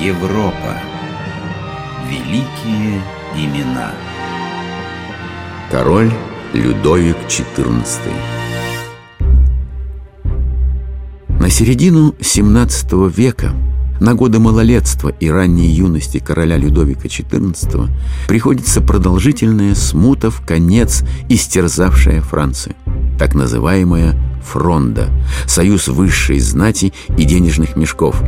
Европа. Великие имена. Король Людовик XIV На середину XVII века, на годы малолетства и ранней юности короля Людовика XIV, приходится продолжительная смута в конец истерзавшая Францию, так называемая фронда, союз высшей знати и денежных мешков.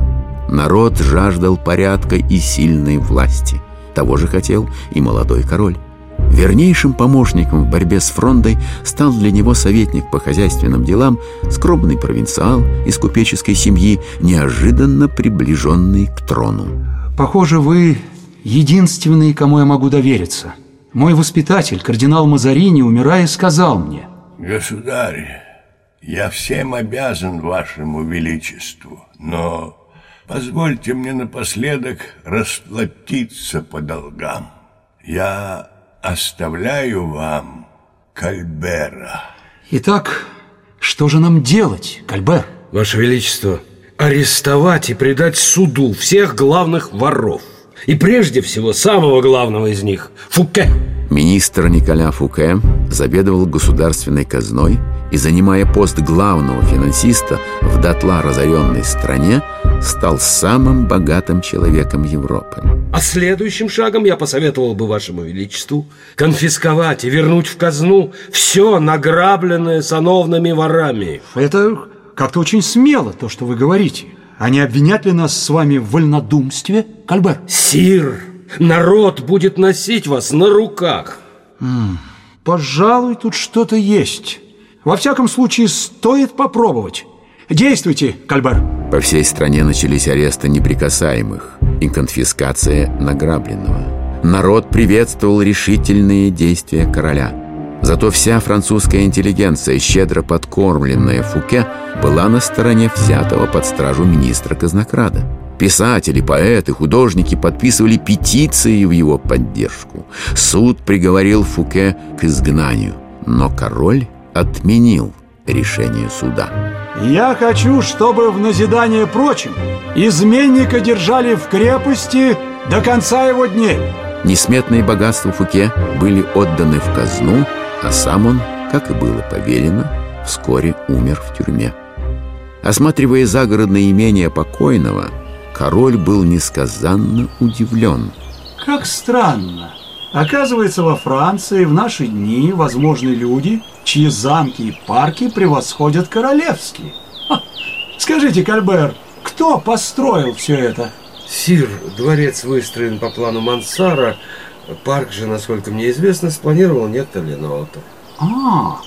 Народ жаждал порядка и сильной власти. Того же хотел и молодой король. Вернейшим помощником в борьбе с фрондой стал для него советник по хозяйственным делам, скромный провинциал из купеческой семьи, неожиданно приближенный к трону. Похоже, вы единственный, кому я могу довериться. Мой воспитатель, кардинал Мазарини, умирая, сказал мне... Государь, я всем обязан вашему величеству, но позвольте мне напоследок расплатиться по долгам. Я оставляю вам Кальбера. Итак, что же нам делать, Кальбер? Ваше Величество, арестовать и предать суду всех главных воров. И прежде всего самого главного из них – Фуке. Министр Николя Фуке заведовал государственной казной и, занимая пост главного финансиста в дотла разоренной стране, стал самым богатым человеком Европы. А следующим шагом я посоветовал бы вашему величеству конфисковать и вернуть в казну все награбленное сановными ворами. Это как-то очень смело, то, что вы говорите. А не обвинят ли нас с вами в вольнодумстве, Кальбер? Сир, народ будет носить вас на руках. М -м, пожалуй, тут что-то есть. Во всяком случае, стоит попробовать. Действуйте, Кальбер. По всей стране начались аресты неприкасаемых и конфискация награбленного. Народ приветствовал решительные действия короля. Зато вся французская интеллигенция, щедро подкормленная Фуке, была на стороне взятого под стражу министра казнокрада. Писатели, поэты, художники подписывали петиции в его поддержку. Суд приговорил Фуке к изгнанию, но король отменил решение суда. Я хочу, чтобы в назидание прочим изменника держали в крепости до конца его дней. Несметные богатства Фуке были отданы в казну, а сам он, как и было повелено, вскоре умер в тюрьме. Осматривая загородное имение покойного, король был несказанно удивлен. Как странно. Оказывается, во Франции в наши дни возможны люди, чьи замки и парки превосходят королевские. Ха. Скажите, Кальбер, кто построил все это? Сир, дворец выстроен по плану Мансара, парк же, насколько мне известно, спланировал некто Леноутов. А,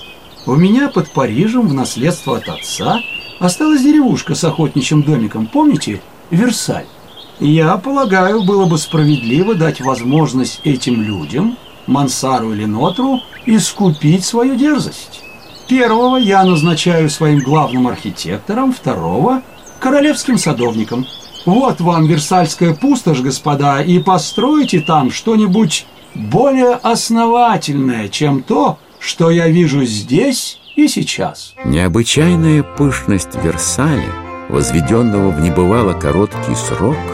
у меня под Парижем в наследство от отца осталась деревушка с охотничьим домиком, помните? Версаль. Я полагаю, было бы справедливо дать возможность этим людям, Мансару или Нотру, искупить свою дерзость. Первого я назначаю своим главным архитектором, второго – королевским садовником. Вот вам Версальская пустошь, господа, и постройте там что-нибудь более основательное, чем то, что я вижу здесь и сейчас. Необычайная пышность Версаля, возведенного в небывало короткий срок –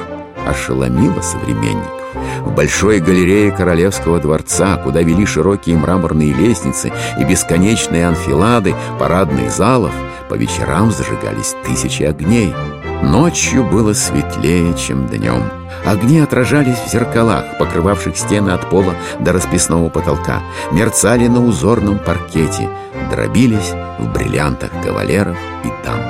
ошеломила современников. В большой галерее Королевского дворца, куда вели широкие мраморные лестницы и бесконечные анфилады парадных залов, по вечерам зажигались тысячи огней. Ночью было светлее, чем днем. Огни отражались в зеркалах, покрывавших стены от пола до расписного потолка, мерцали на узорном паркете, дробились в бриллиантах кавалеров и дам.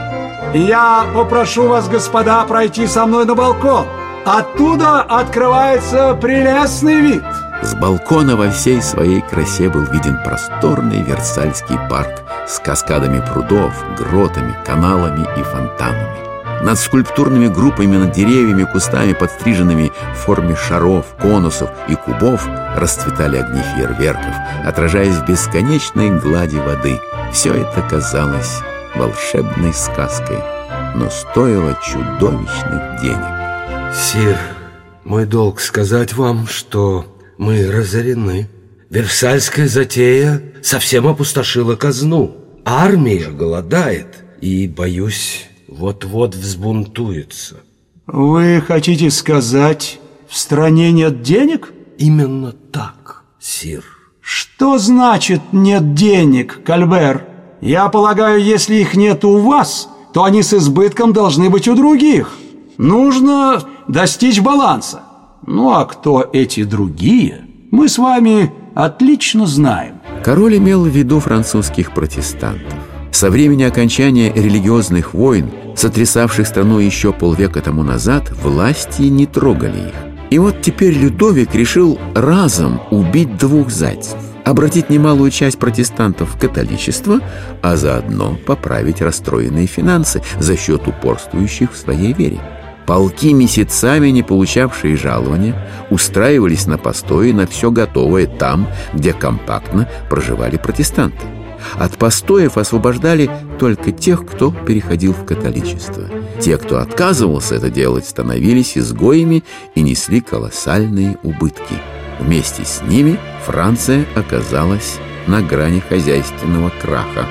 Я попрошу вас, господа, пройти со мной на балкон. Оттуда открывается прелестный вид. С балкона во всей своей красе был виден просторный Версальский парк с каскадами прудов, гротами, каналами и фонтанами. Над скульптурными группами, над деревьями, кустами, подстриженными в форме шаров, конусов и кубов, расцветали огни фейерверков, отражаясь в бесконечной глади воды. Все это казалось волшебной сказкой, но стоило чудовищных денег. Сир, мой долг сказать вам, что мы разорены. Версальская затея совсем опустошила казну. Армия голодает и, боюсь, вот-вот взбунтуется. Вы хотите сказать, в стране нет денег? Именно так, сир. Что значит нет денег, Кальбер? Я полагаю, если их нет у вас, то они с избытком должны быть у других. Нужно достичь баланса. Ну а кто эти другие, мы с вами отлично знаем. Король имел в виду французских протестантов. Со времени окончания религиозных войн, сотрясавших страну еще полвека тому назад, власти не трогали их. И вот теперь Людовик решил разом убить двух зайцев обратить немалую часть протестантов в католичество, а заодно поправить расстроенные финансы за счет упорствующих в своей вере. Полки, месяцами не получавшие жалования, устраивались на постои на все готовое там, где компактно проживали протестанты. От постоев освобождали только тех, кто переходил в католичество. Те, кто отказывался это делать, становились изгоями и несли колоссальные убытки. Вместе с ними Франция оказалась на грани хозяйственного краха.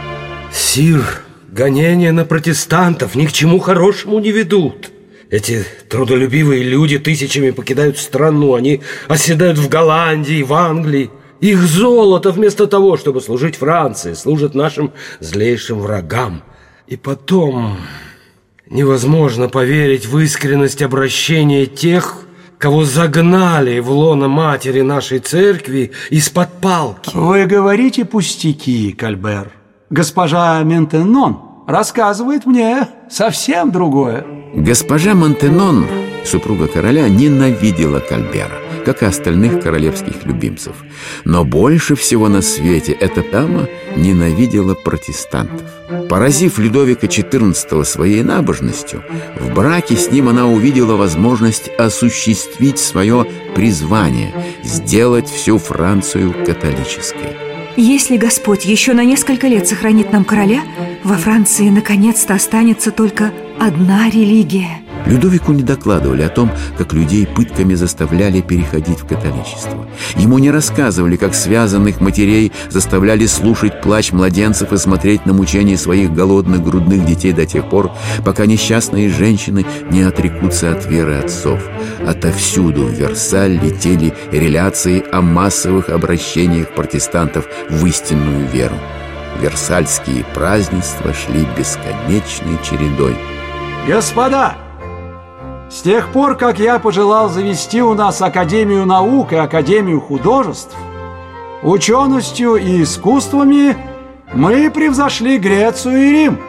Сир, гонения на протестантов ни к чему хорошему не ведут. Эти трудолюбивые люди тысячами покидают страну, они оседают в Голландии, в Англии. Их золото вместо того, чтобы служить Франции, служит нашим злейшим врагам. И потом невозможно поверить в искренность обращения тех, кого загнали в лоно матери нашей церкви из-под палки. Вы говорите пустяки, Кальбер. Госпожа Ментенон рассказывает мне совсем другое. Госпожа Монтенон, супруга короля, ненавидела Кальбера, как и остальных королевских любимцев. Но больше всего на свете эта дама ненавидела протестантов. Поразив Людовика XIV своей набожностью, в браке с ним она увидела возможность осуществить свое призвание – сделать всю Францию католической. Если Господь еще на несколько лет сохранит нам короля, во Франции наконец-то останется только одна религия. Людовику не докладывали о том, как людей пытками заставляли переходить в католичество. Ему не рассказывали, как связанных матерей заставляли слушать плач младенцев и смотреть на мучения своих голодных грудных детей до тех пор, пока несчастные женщины не отрекутся от веры отцов. Отовсюду в Версаль летели реляции о массовых обращениях протестантов в истинную веру. Версальские празднества шли бесконечной чередой. Господа! С тех пор, как я пожелал завести у нас Академию наук и Академию художеств, ученостью и искусствами мы превзошли Грецию и Рим.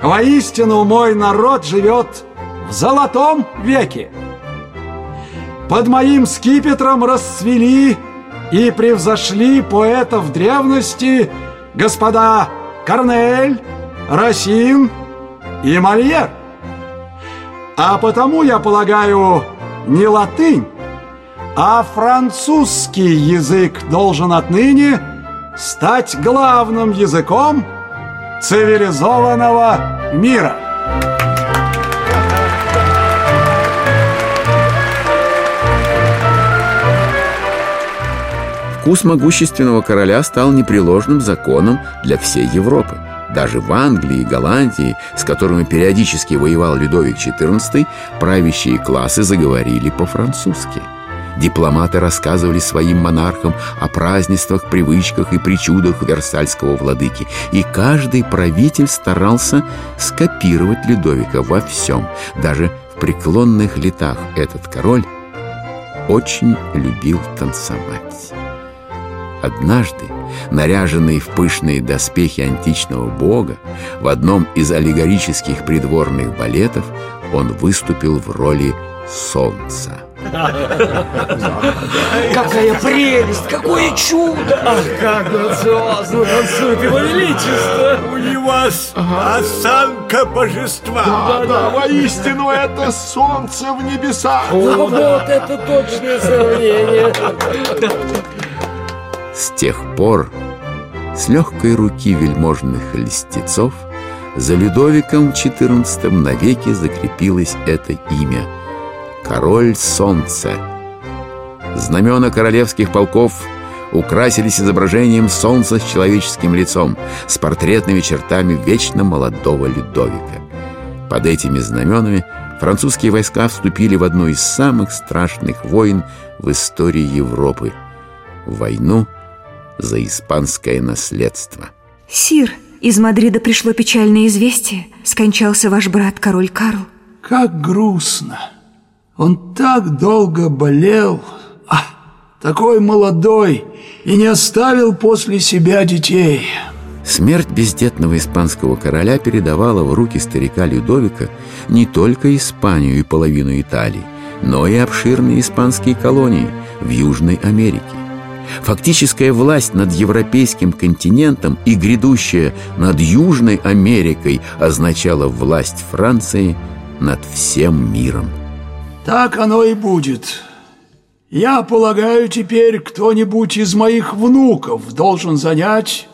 Воистину, мой народ живет в золотом веке. Под моим скипетром расцвели и превзошли поэтов древности господа Корнель, Росин и Мольер. А потому, я полагаю, не латынь, а французский язык должен отныне стать главным языком цивилизованного мира. Вкус могущественного короля стал непреложным законом для всей Европы. Даже в Англии и Голландии, с которыми периодически воевал Людовик XIV, правящие классы заговорили по-французски. Дипломаты рассказывали своим монархам о празднествах, привычках и причудах Версальского владыки, и каждый правитель старался скопировать Людовика во всем. Даже в преклонных летах этот король очень любил танцевать. Однажды, наряженный в пышные доспехи античного бога, в одном из аллегорических придворных балетов он выступил в роли солнца. Какая прелесть, какое чудо! Ах, как грациозно танцует его величество! У него осанка божества. Да, да, воистину это солнце в небесах. Вот это точное сравнение! С тех пор с легкой руки вельможных льстецов за Людовиком XIV навеки закрепилось это имя – Король Солнца. Знамена королевских полков украсились изображением солнца с человеческим лицом, с портретными чертами вечно молодого Людовика. Под этими знаменами французские войска вступили в одну из самых страшных войн в истории Европы – войну за испанское наследство. Сир, из Мадрида пришло печальное известие. Скончался ваш брат, король Карл. Как грустно. Он так долго болел, а, такой молодой, и не оставил после себя детей. Смерть бездетного испанского короля передавала в руки старика Людовика не только Испанию и половину Италии, но и обширные испанские колонии в Южной Америке. Фактическая власть над европейским континентом и грядущая над Южной Америкой означала власть Франции над всем миром. Так оно и будет. Я полагаю, теперь кто-нибудь из моих внуков должен занять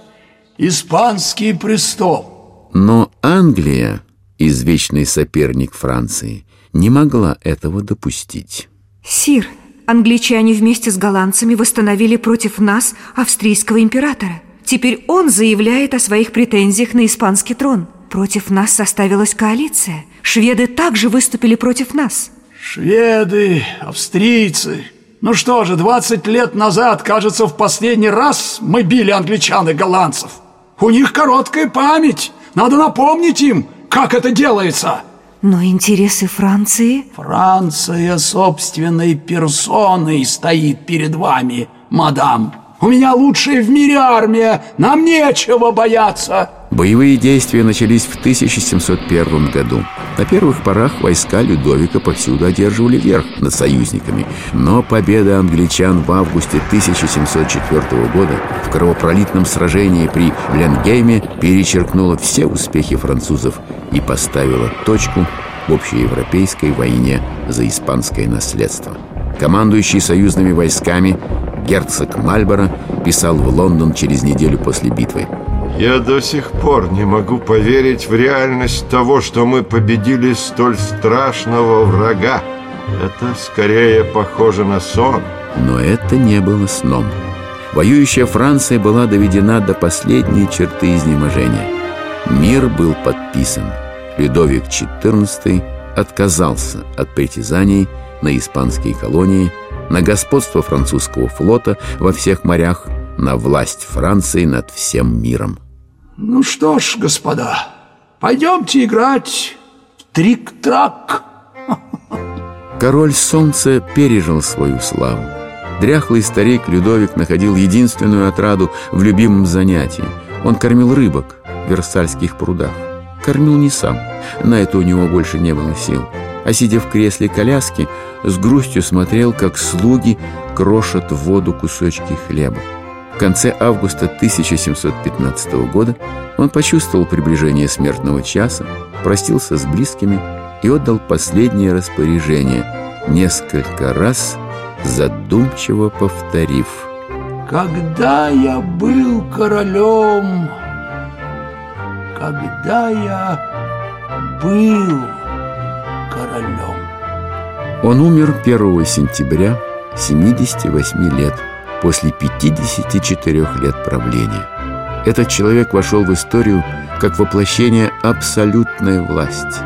испанский престол. Но Англия, извечный соперник Франции, не могла этого допустить. Сир, англичане вместе с голландцами восстановили против нас австрийского императора. Теперь он заявляет о своих претензиях на испанский трон. Против нас составилась коалиция. Шведы также выступили против нас. Шведы, австрийцы. Ну что же, 20 лет назад, кажется, в последний раз мы били англичан и голландцев. У них короткая память. Надо напомнить им, как это делается. Но интересы Франции... Франция собственной персоной стоит перед вами, мадам. У меня лучшая в мире армия, нам нечего бояться. Боевые действия начались в 1701 году. На первых порах войска Людовика повсюду одерживали верх над союзниками. Но победа англичан в августе 1704 года в кровопролитном сражении при Ленгейме перечеркнула все успехи французов и поставила точку в общеевропейской войне за испанское наследство. Командующий союзными войсками герцог Мальборо писал в Лондон через неделю после битвы. Я до сих пор не могу поверить в реальность того, что мы победили столь страшного врага. Это скорее похоже на сон. Но это не было сном. Воюющая Франция была доведена до последней черты изнеможения. Мир был подписан. Людовик XIV отказался от притязаний на испанские колонии, на господство французского флота во всех морях, на власть Франции над всем миром. Ну что ж, господа, пойдемте играть в трик-трак. Король Солнца пережил свою славу. Дряхлый старик Людовик находил единственную отраду в любимом занятии. Он кормил рыбок в Версальских прудах. Кормил не сам, на это у него больше не было сил. А сидя в кресле коляски, с грустью смотрел, как слуги крошат в воду кусочки хлеба. В конце августа 1715 года он почувствовал приближение смертного часа, простился с близкими и отдал последнее распоряжение, несколько раз задумчиво повторив. «Когда я был королем, когда я был королем». Он умер 1 сентября, 78 лет, после 54 лет правления. Этот человек вошел в историю как воплощение абсолютной власти.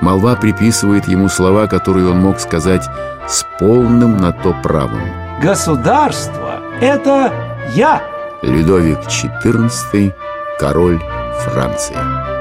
Молва приписывает ему слова, которые он мог сказать с полным на то правом. Государство – это я. Людовик XIV, король Франции.